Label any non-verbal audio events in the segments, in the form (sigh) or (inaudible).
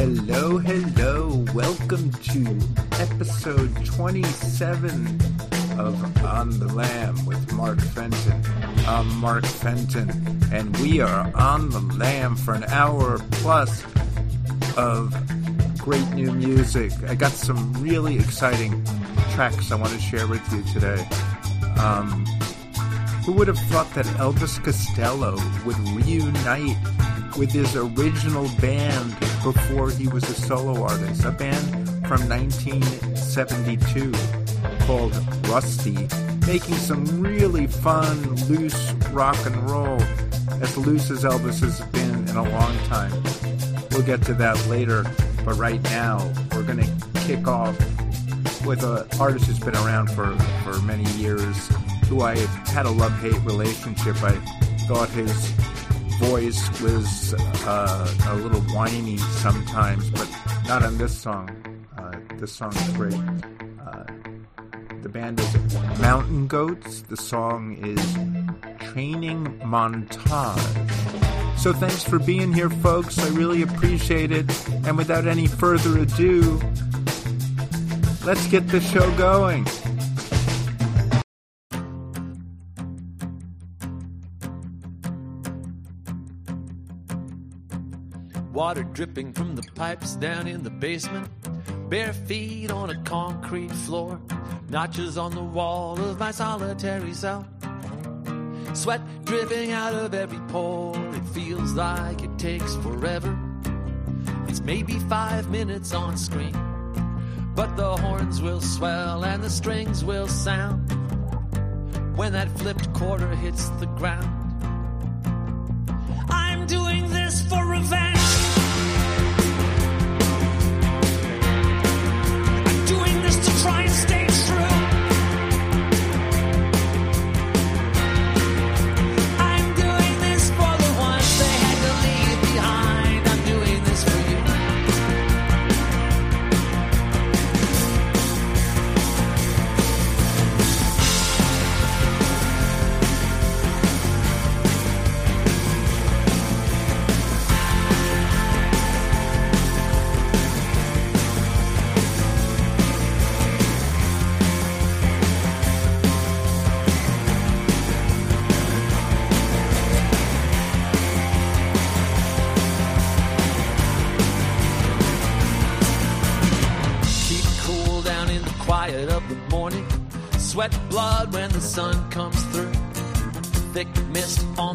Hello, hello. Welcome to episode 27 of On the Lam with Mark Fenton. I'm Mark Fenton, and we are on the lam for an hour plus of great new music. I got some really exciting tracks I want to share with you today. Um, who would have thought that Elvis Costello would reunite with his original band before he was a solo artist? A band from 1972 called Rusty, making some really fun, loose rock and roll, as loose as Elvis has been in a long time. We'll get to that later, but right now we're going to kick off with an artist who's been around for, for many years, who I had a love hate relationship. I thought his voice was uh, a little whiny sometimes, but not on this song. Uh, this song is great. Uh, the band is Mountain Goats. The song is Training Montage. So thanks for being here, folks. I really appreciate it. And without any further ado, let's get the show going. Water dripping from the pipes down in the basement. Bare feet on a concrete floor. Notches on the wall of my solitary cell. Sweat dripping out of every pore. It feels like it takes forever. It's maybe five minutes on screen. But the horns will swell and the strings will sound when that flipped quarter hits the ground. Mist on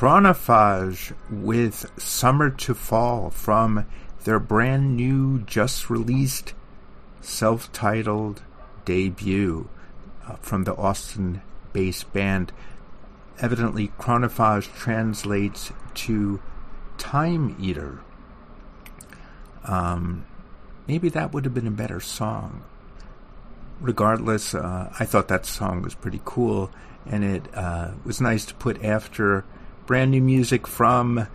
Chronophage with Summer to Fall from their brand new, just released, self titled debut uh, from the Austin based band. Evidently, Chronophage translates to Time Eater. Um, maybe that would have been a better song. Regardless, uh, I thought that song was pretty cool, and it uh, was nice to put after brand new music from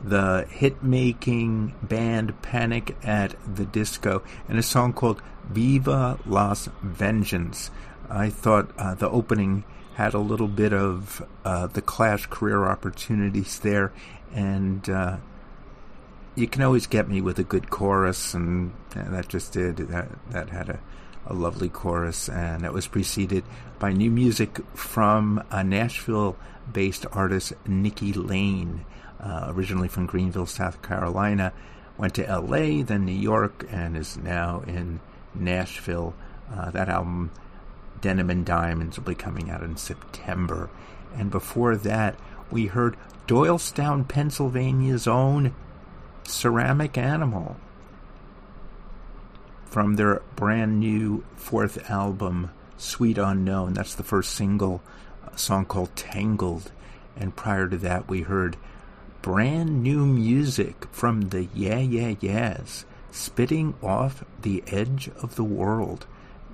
the hit making band Panic at the Disco and a song called Viva Las Vengeance. I thought uh, the opening had a little bit of uh, the Clash career opportunities there, and uh, you can always get me with a good chorus, and, and that just did. That that had a, a lovely chorus, and it was preceded by new music from a Nashville-based artist, Nikki Lane, uh, originally from Greenville, South Carolina, went to L.A., then New York, and is now in Nashville. Uh, that album, Denim and Diamonds, will be coming out in September. And before that, we heard Doylestown, Pennsylvania's own Ceramic Animal from their brand new fourth album, Sweet Unknown. That's the first single, a song called Tangled. And prior to that, we heard brand new music from the Yeah Yeah Yeahs, Spitting Off the Edge of the World.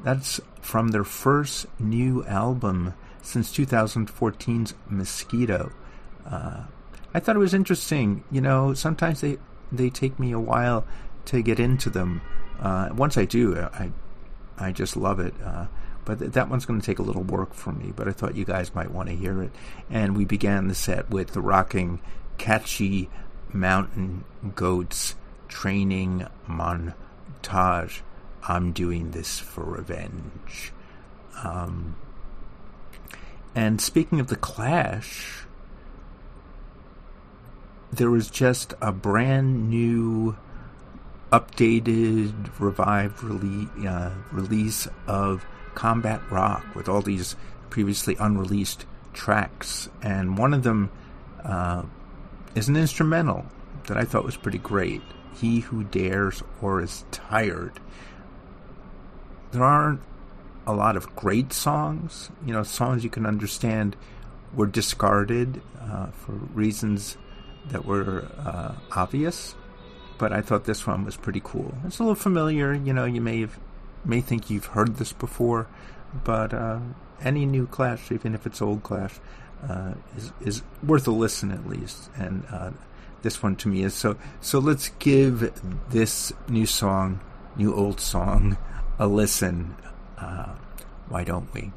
That's from their first new album since 2014's Mosquito. Uh, I thought it was interesting. You know, sometimes they they take me a while to get into them. Uh, once I do, I I just love it. Uh, but th- that one's going to take a little work for me. But I thought you guys might want to hear it. And we began the set with the rocking, catchy Mountain Goats training montage. I'm doing this for revenge. Um, and speaking of the Clash, there was just a brand new, updated, revived release, uh, release of Combat Rock with all these previously unreleased tracks, and one of them uh, is an instrumental that I thought was pretty great. He who dares or is tired. There aren't a lot of great songs, you know, songs you can understand were discarded uh, for reasons that were uh, obvious. But I thought this one was pretty cool. It's a little familiar, you know. You may have, may think you've heard this before, but uh, any new Clash, even if it's old Clash, uh, is is worth a listen at least. And uh, this one to me is so. So let's give this new song, new old song, a listen. Uh, why don't we?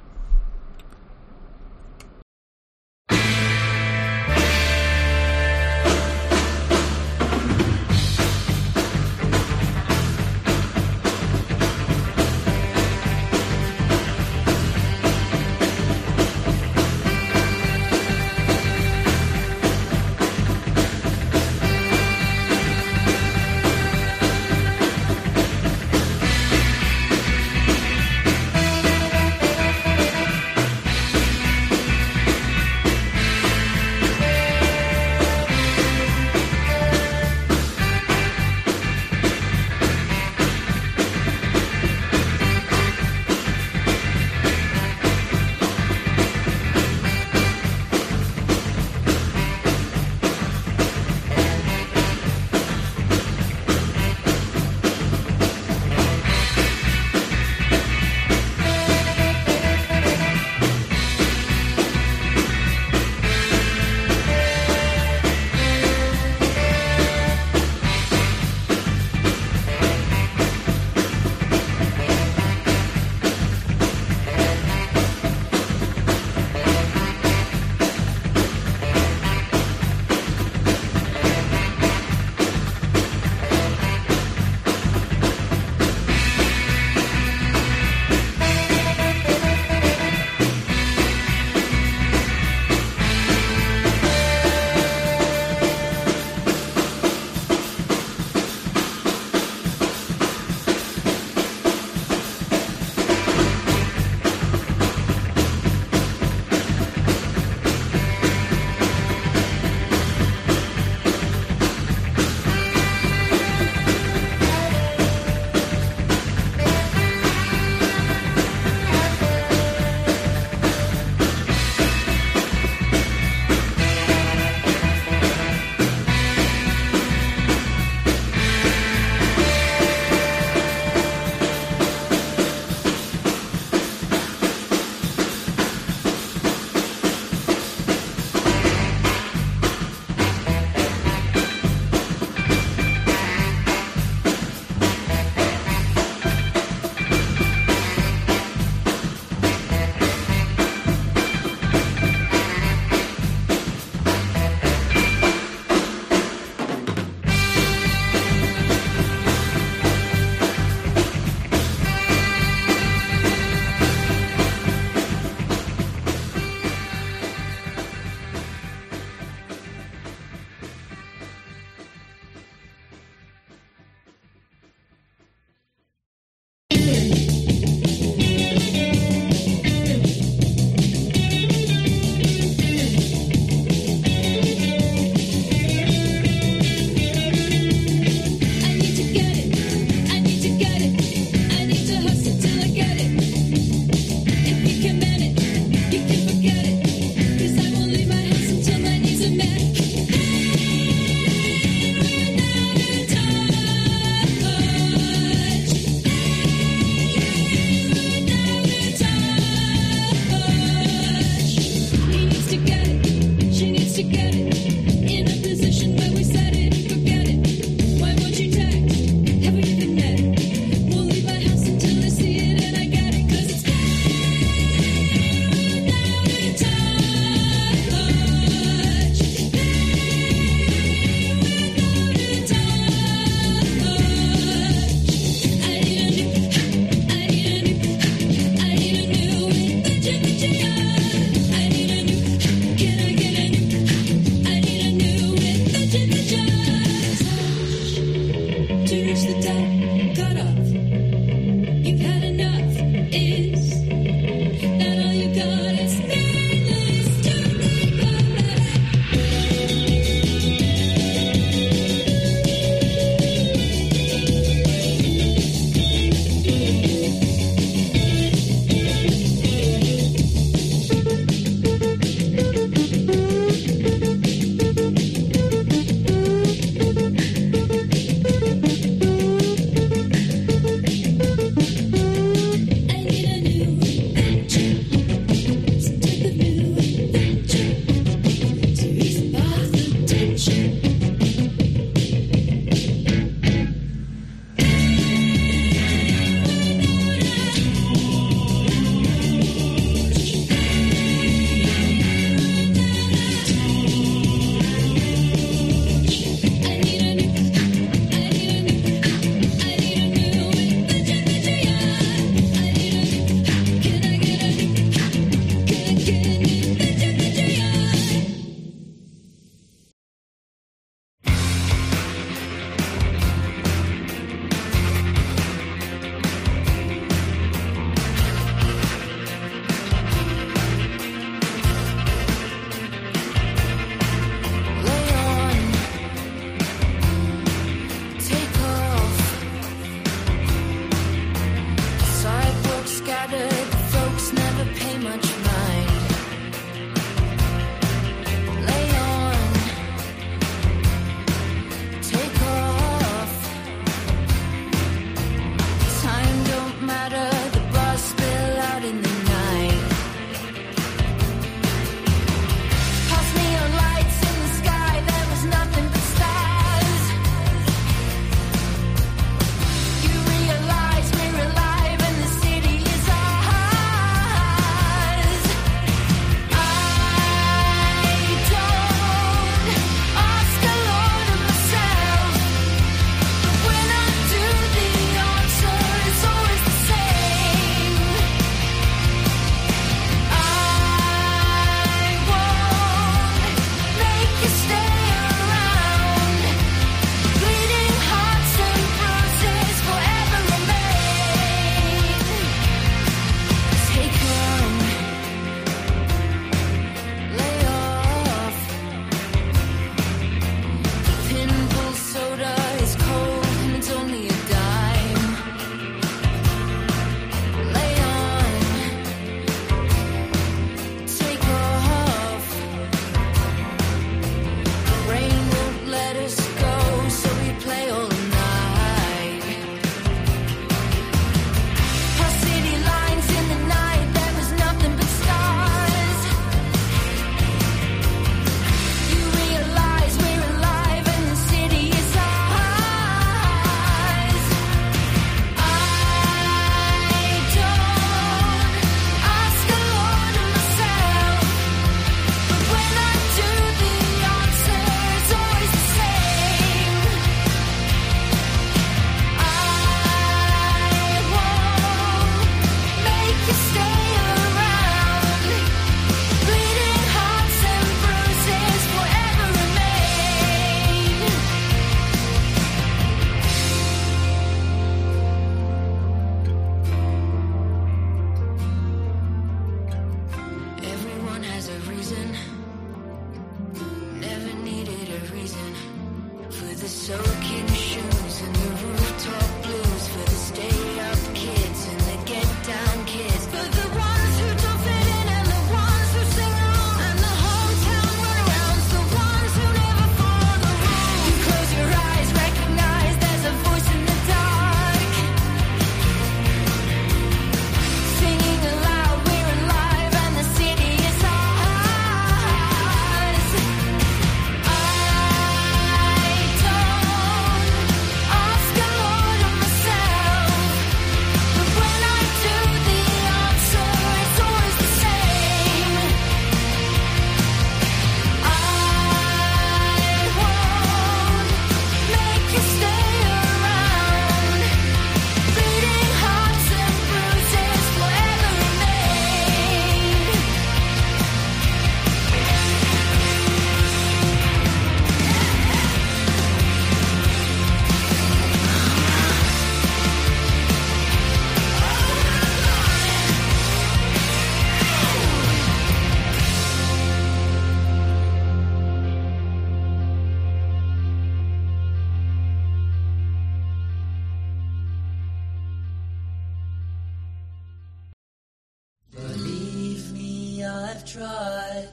tried,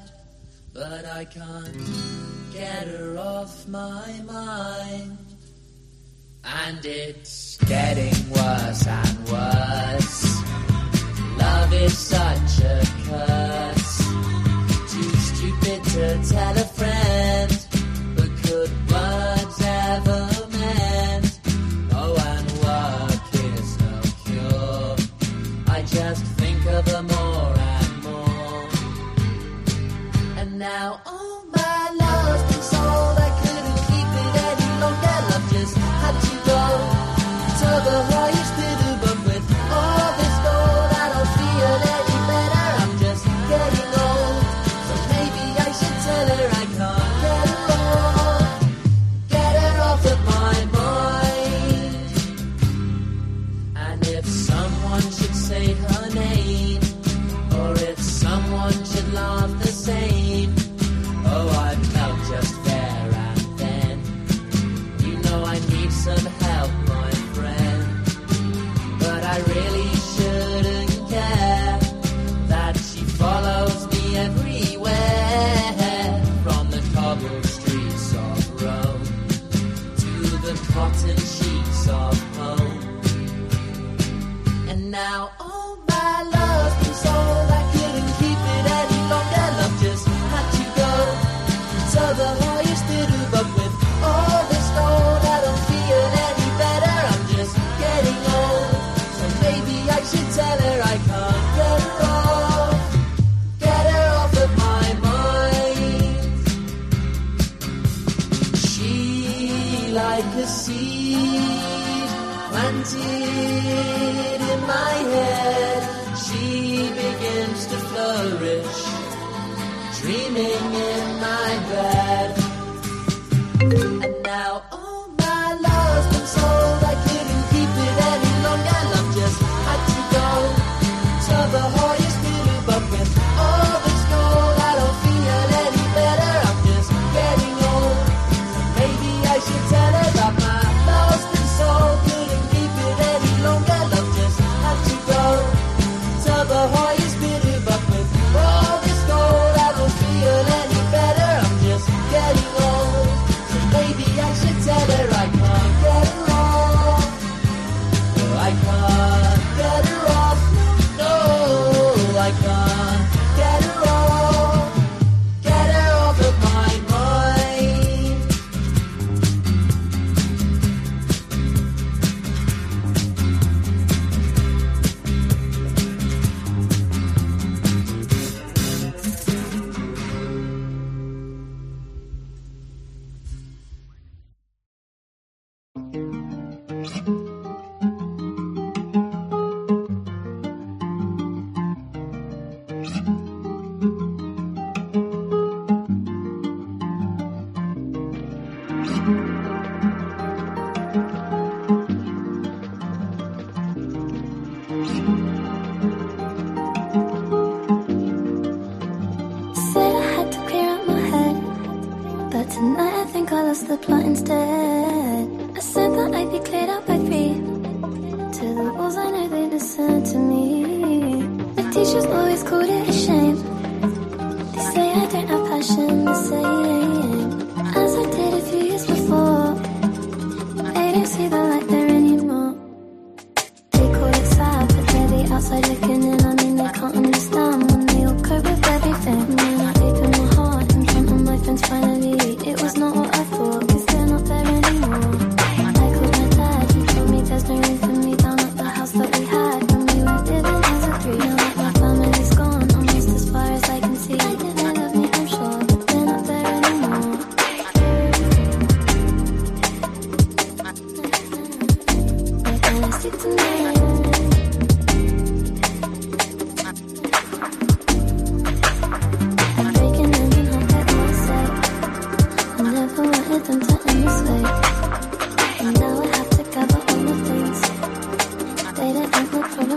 but I can't get her off my mind. And it's getting worse and worse. Love is such a curse. Too stupid to tell a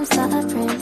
Suffering.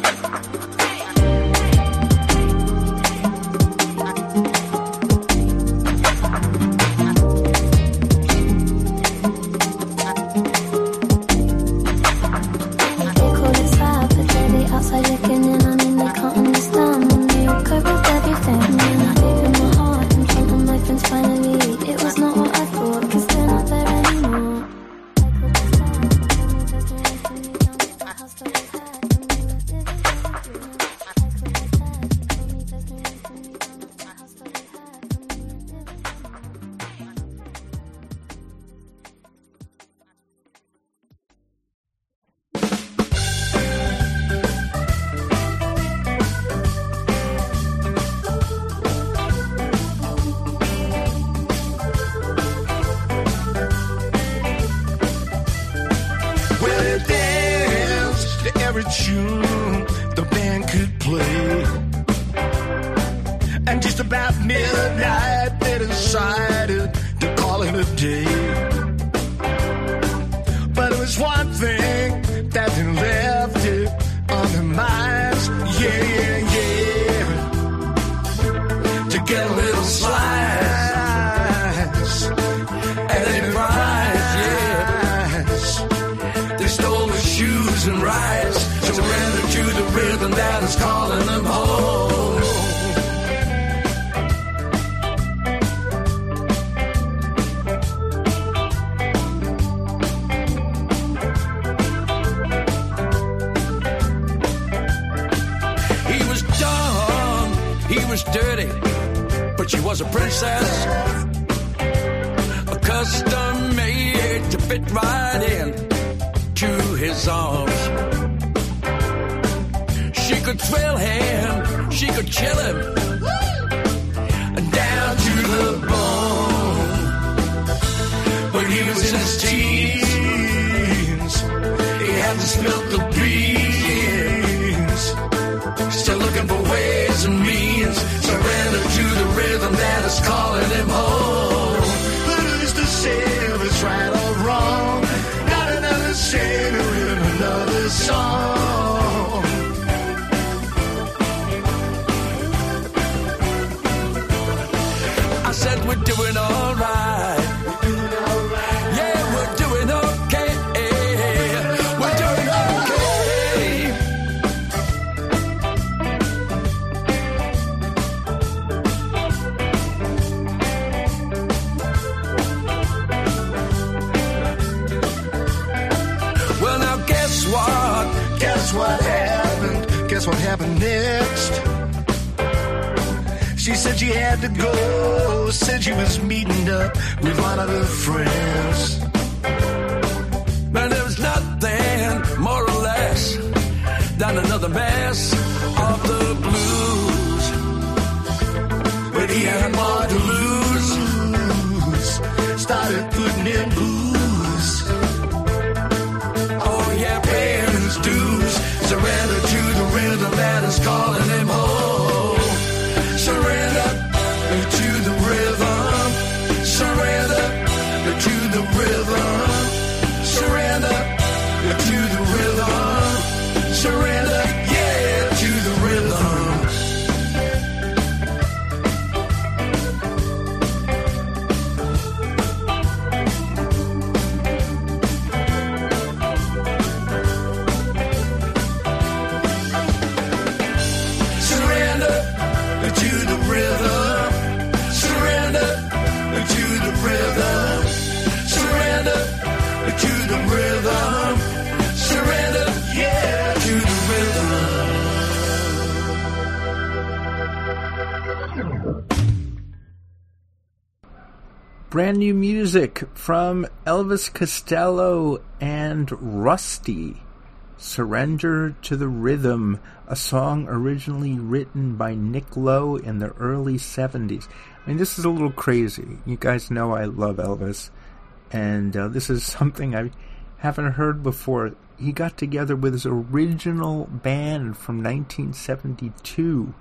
She had to go. Said she was meeting up with one of her friends. But there was nothing more or less than another mess of the blues. But he had more to lose. Started putting in booze. Brand new music from Elvis Costello and Rusty. Surrender to the Rhythm, a song originally written by Nick Lowe in the early 70s. I mean, this is a little crazy. You guys know I love Elvis, and uh, this is (laughs) something I haven't heard before. He got together with his original band from 1972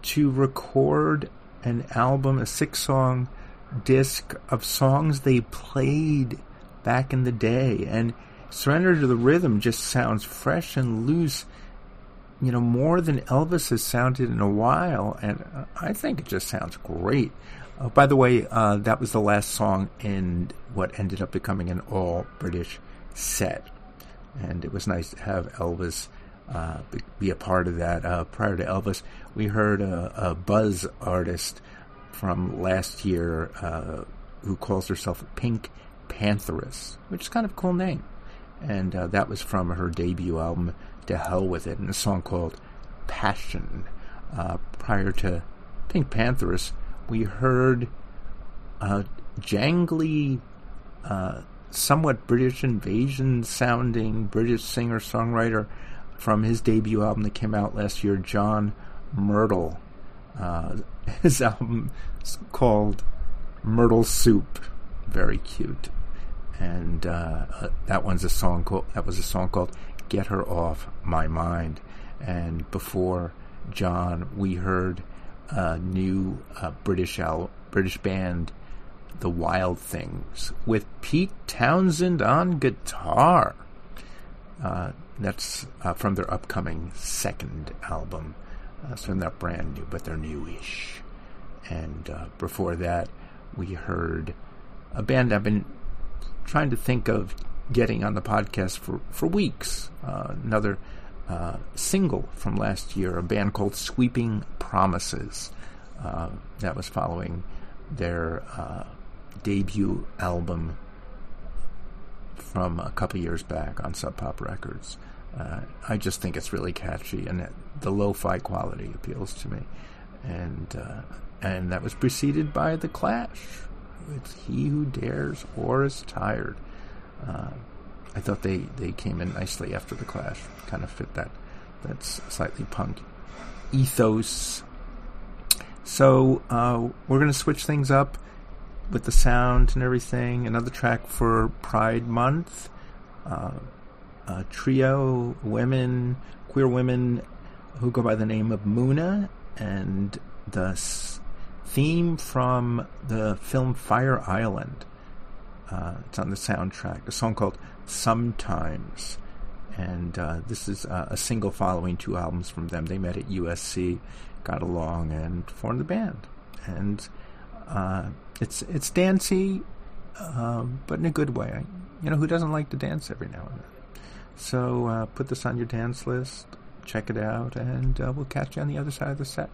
to record an album, a six song disc of songs they played back in the day. And Surrender to the Rhythm just sounds fresh and loose, you know, more than Elvis has sounded in a while. And I think it just sounds great. Uh, by the way, uh, that was the last song in what ended up becoming an all British set. And it was nice to have Elvis uh, be- be a part of that. Uh, prior to Elvis, we heard a, a buzz artist from last year uh, who calls herself Pink Pantheress, which is kind of a cool name. And uh, that was from her debut album, To Hell With It, and a song called Passion. Uh, prior to Pink Pantheress, we heard a jangly, uh, somewhat British invasion sounding British singer songwriter from his debut album that came out last year, John Myrtle. Uh, (laughs) his album is called Myrtle Soup. Very cute. And uh, uh, that one's a song called that was a song called Get Her Off My Mind. And before John, we heard a new uh, British al- British band, The Wild Things, with Pete Townshend on guitar. Uh, that's uh, from their upcoming second album. Uh, so they're not brand new, but they're newish. And uh, before that, we heard a band I've been trying to think of getting on the podcast for, for weeks. Uh, another uh, single from last year, a band called Sweeping Promises. Uh, that was following their uh, debut album from a couple years back on Sub Pop Records. Uh, I just think it's really catchy, and it, the lo-fi quality appeals to me. And uh, and that was preceded by the Clash. It's "He Who Dares or Is Tired." Uh, I thought they, they came in nicely after the Clash, kind of fit that that slightly punk ethos. So uh, we're going to switch things up with the sound and everything. Another track for Pride Month. Uh, a trio women, queer women who go by the name of Muna, and the theme from the film Fire Island. Uh, it's on the soundtrack. A song called Sometimes. And uh, this is uh, a single following two albums from them. They met at USC, got along, and formed a band. And uh, it's it's dancey, um, but in a good way. You know, who doesn't like to dance every now and then? So uh, put this on your dance list, check it out, and uh, we'll catch you on the other side of the set.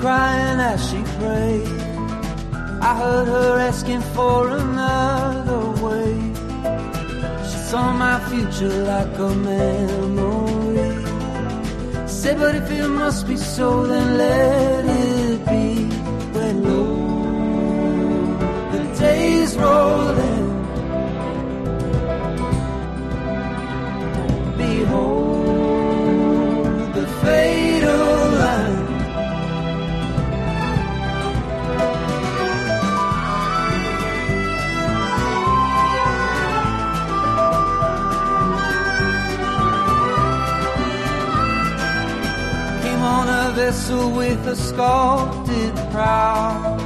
crying as she prayed. I heard her asking for another way. She saw my future like a memory. Said, but if it must be so, then let it be. When oh, the days rolling. vessel with a sculpted prow.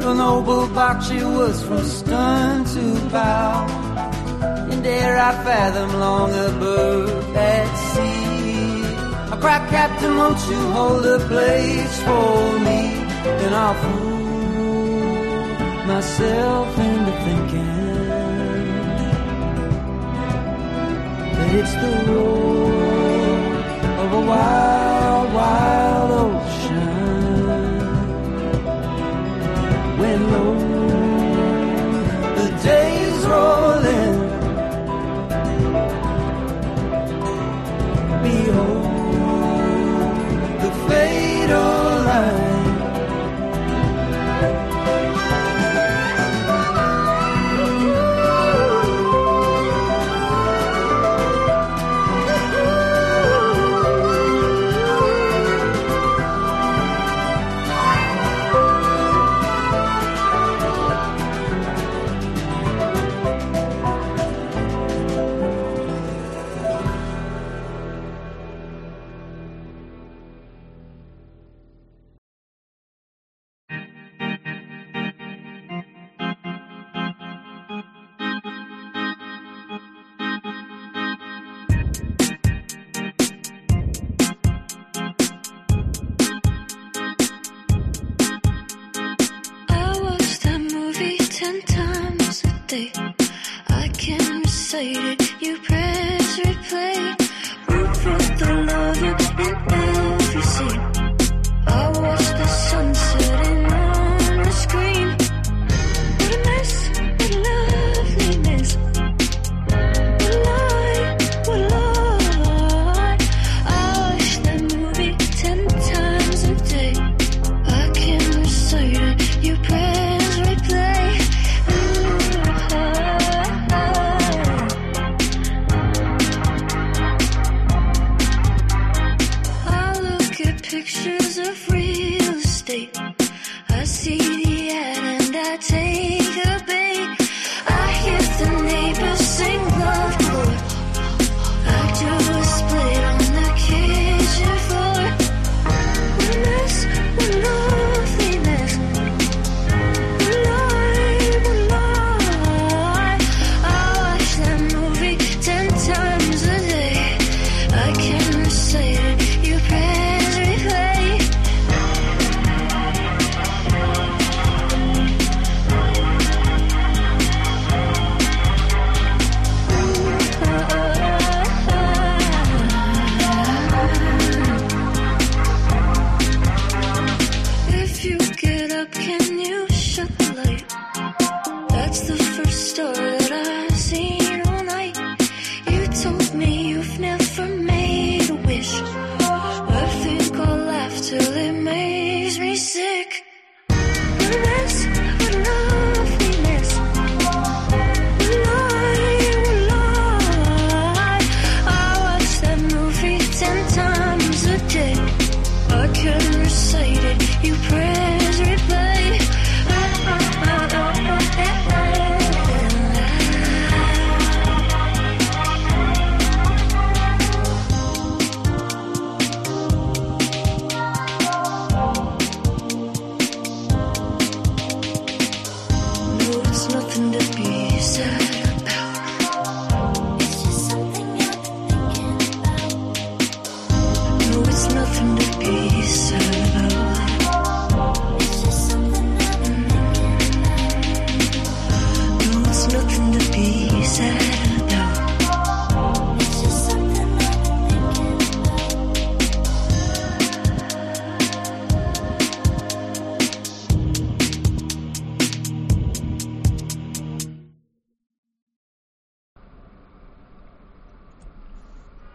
The noble Bocce was from stern to bow. And dare I fathom long above at sea, a crack captain, won't you hold a place for me? Then I'll fool myself into thinking that it's the road of a wild, wild.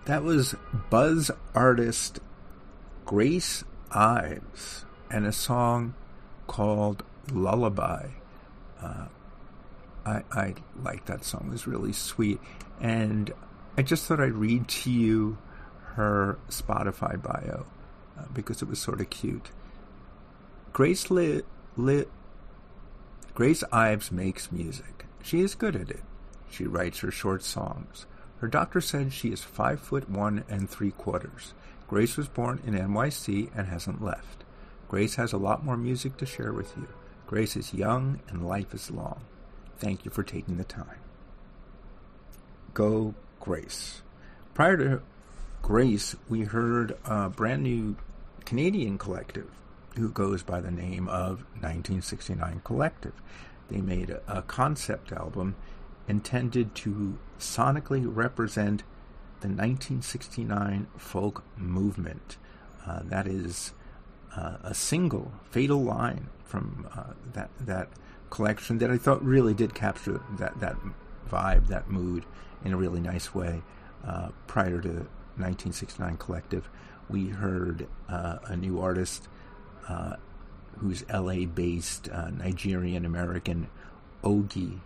That was buzz artist Grace Ives and a song called Lullaby. Uh, I, I like that song, it was really sweet. And I just thought I'd read to you her Spotify bio uh, because it was sort of cute. Grace li- li- Grace Ives makes music. She is good at it. She writes her short songs. Her doctor said she is five foot one and three quarters. Grace was born in NYC and hasn't left. Grace has a lot more music to share with you. Grace is young and life is long. Thank you for taking the time. Go Grace. Prior to Grace, we heard a brand new Canadian collective who goes by the name of 1969 Collective. They made a, a concept album intended to sonically represent the 1969 folk movement. Uh, that is uh, a single, Fatal Line, from uh, that that collection that I thought really did capture that that vibe, that mood, in a really nice way. Uh, prior to 1969 Collective, we heard uh, a new artist uh, who's LA-based Nigerian American Ogi,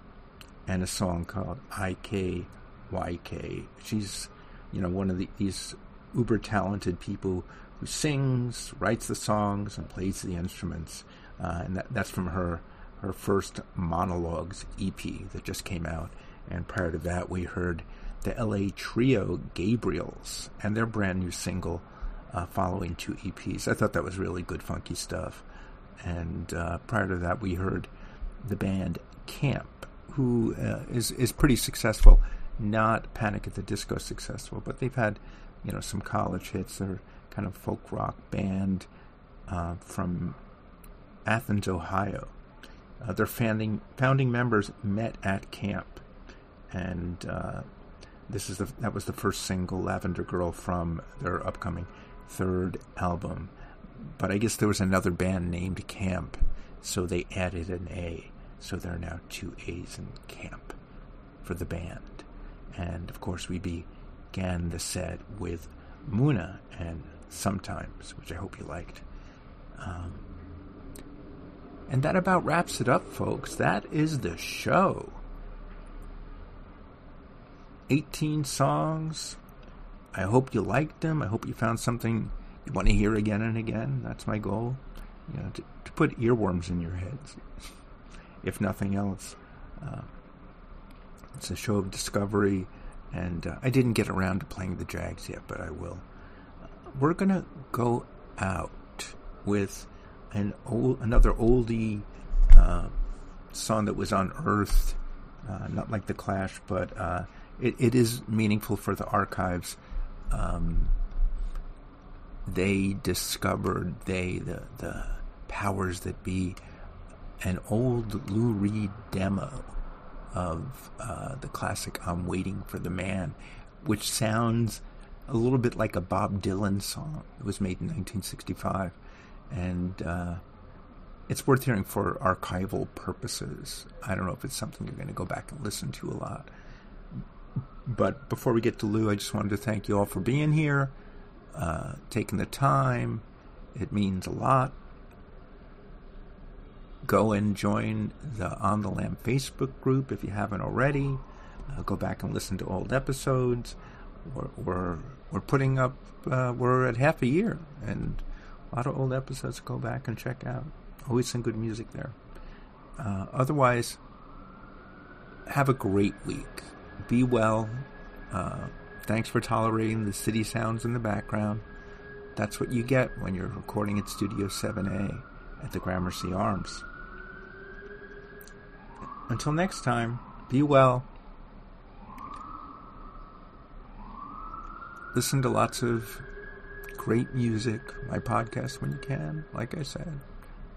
and a song called IKYK. She's, you know, one of the, these uber talented people who sings, writes the songs, and plays the instruments. Uh, and that, that's from her her first monologues EP that just came out. And prior to that, we heard the LA trio Gabriels and their brand new single uh, following two EPs. I thought that was really good, funky stuff. And uh, prior to that, we heard the band Caamp, who uh, is is pretty successful. Not Panic at the Disco successful, but they've had you know some college hits. They're kind of folk rock band uh, from Athens, Ohio. Uh, their founding founding members met at camp, and uh, this is the that was the first single, Lavender Girl, from their upcoming third album. But I guess there was another band named Camp, so they added an A. So there are now two A's in Caamp for the band. And of course, we began the set with Muna and Sometimes, which I hope you liked. Um, and that about wraps it up, folks. That is the show. 18 songs. I hope you liked them. I hope you found something you want to hear again and again. That's my goal. You know, to, to put earworms in your heads, (laughs) if nothing else. Uh, it's a show of discovery, and uh, I didn't get around to playing the Jags yet, but I will. We're gonna go out with an old, another oldie uh, song that was unearthed, uh, not like the Clash, but uh, it, it is meaningful for the archives. Um, they discovered they the the powers that be an old Lou Reed demo of uh, the classic "I'm Waiting for the Man," which sounds a little bit like a Bob Dylan song. It was made in 1965, and uh, it's worth hearing for archival purposes. I don't know if it's something you're going to go back and listen to a lot. But before we get to Lou, I just wanted to thank you all for being here, uh, taking the time. It means a lot. Go and join the On the Lamb Facebook group if you haven't already. Uh, go back and listen to old episodes. We're we're, we're putting up. Uh, we're at half a year, and a lot of old episodes. Go back and check out. Always some good music there. Uh, otherwise, have a great week. Be well. Uh, thanks for tolerating the city sounds in the background. That's what you get when you're recording at Studio 7A at the Gramercy Arms. Until next time, be well. Listen to lots of great music, my podcast when you can, like I said,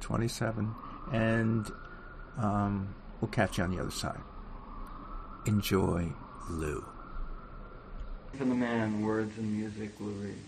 27. And um, we'll catch you on the other side. Enjoy Lou. For the man, words and music, Lou Reed.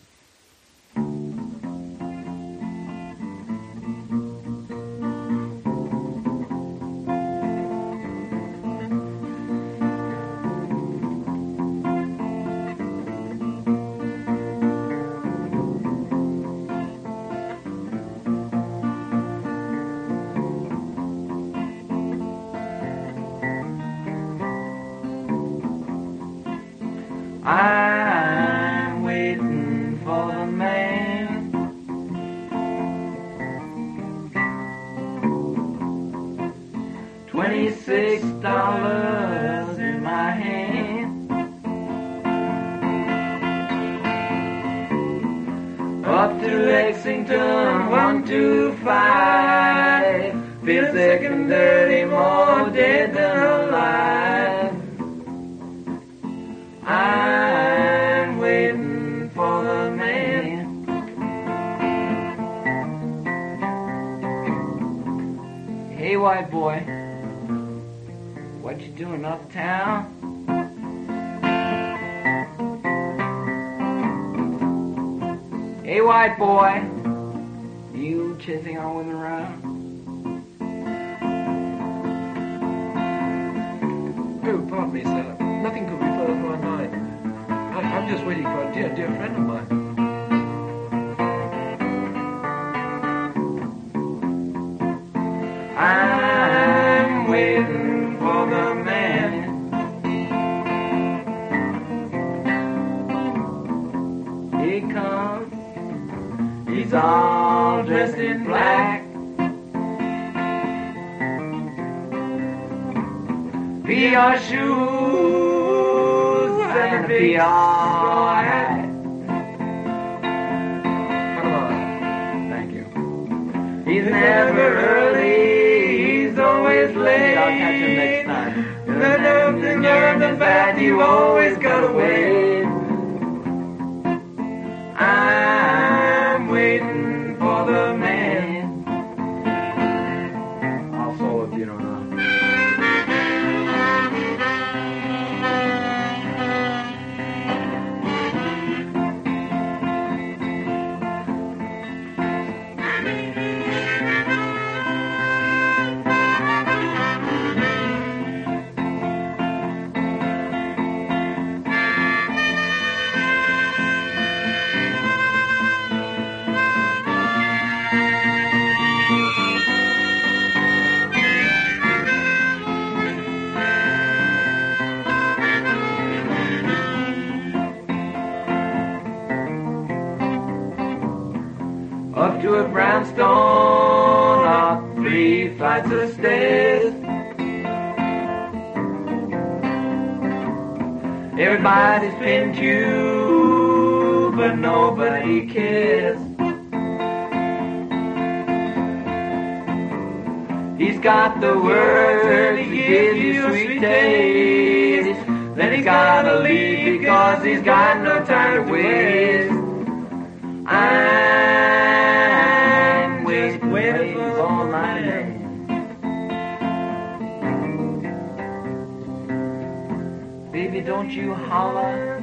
you holler,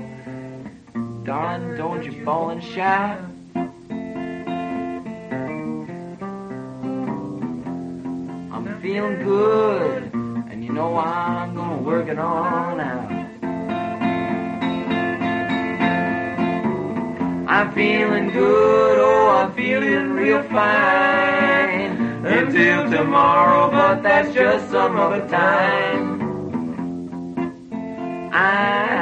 darling, don't you fall and shout. I'm feeling good, and you know I'm gonna work it on out. I'm feeling good, oh, I'm feeling real fine until tomorrow, but that's just some other time. à.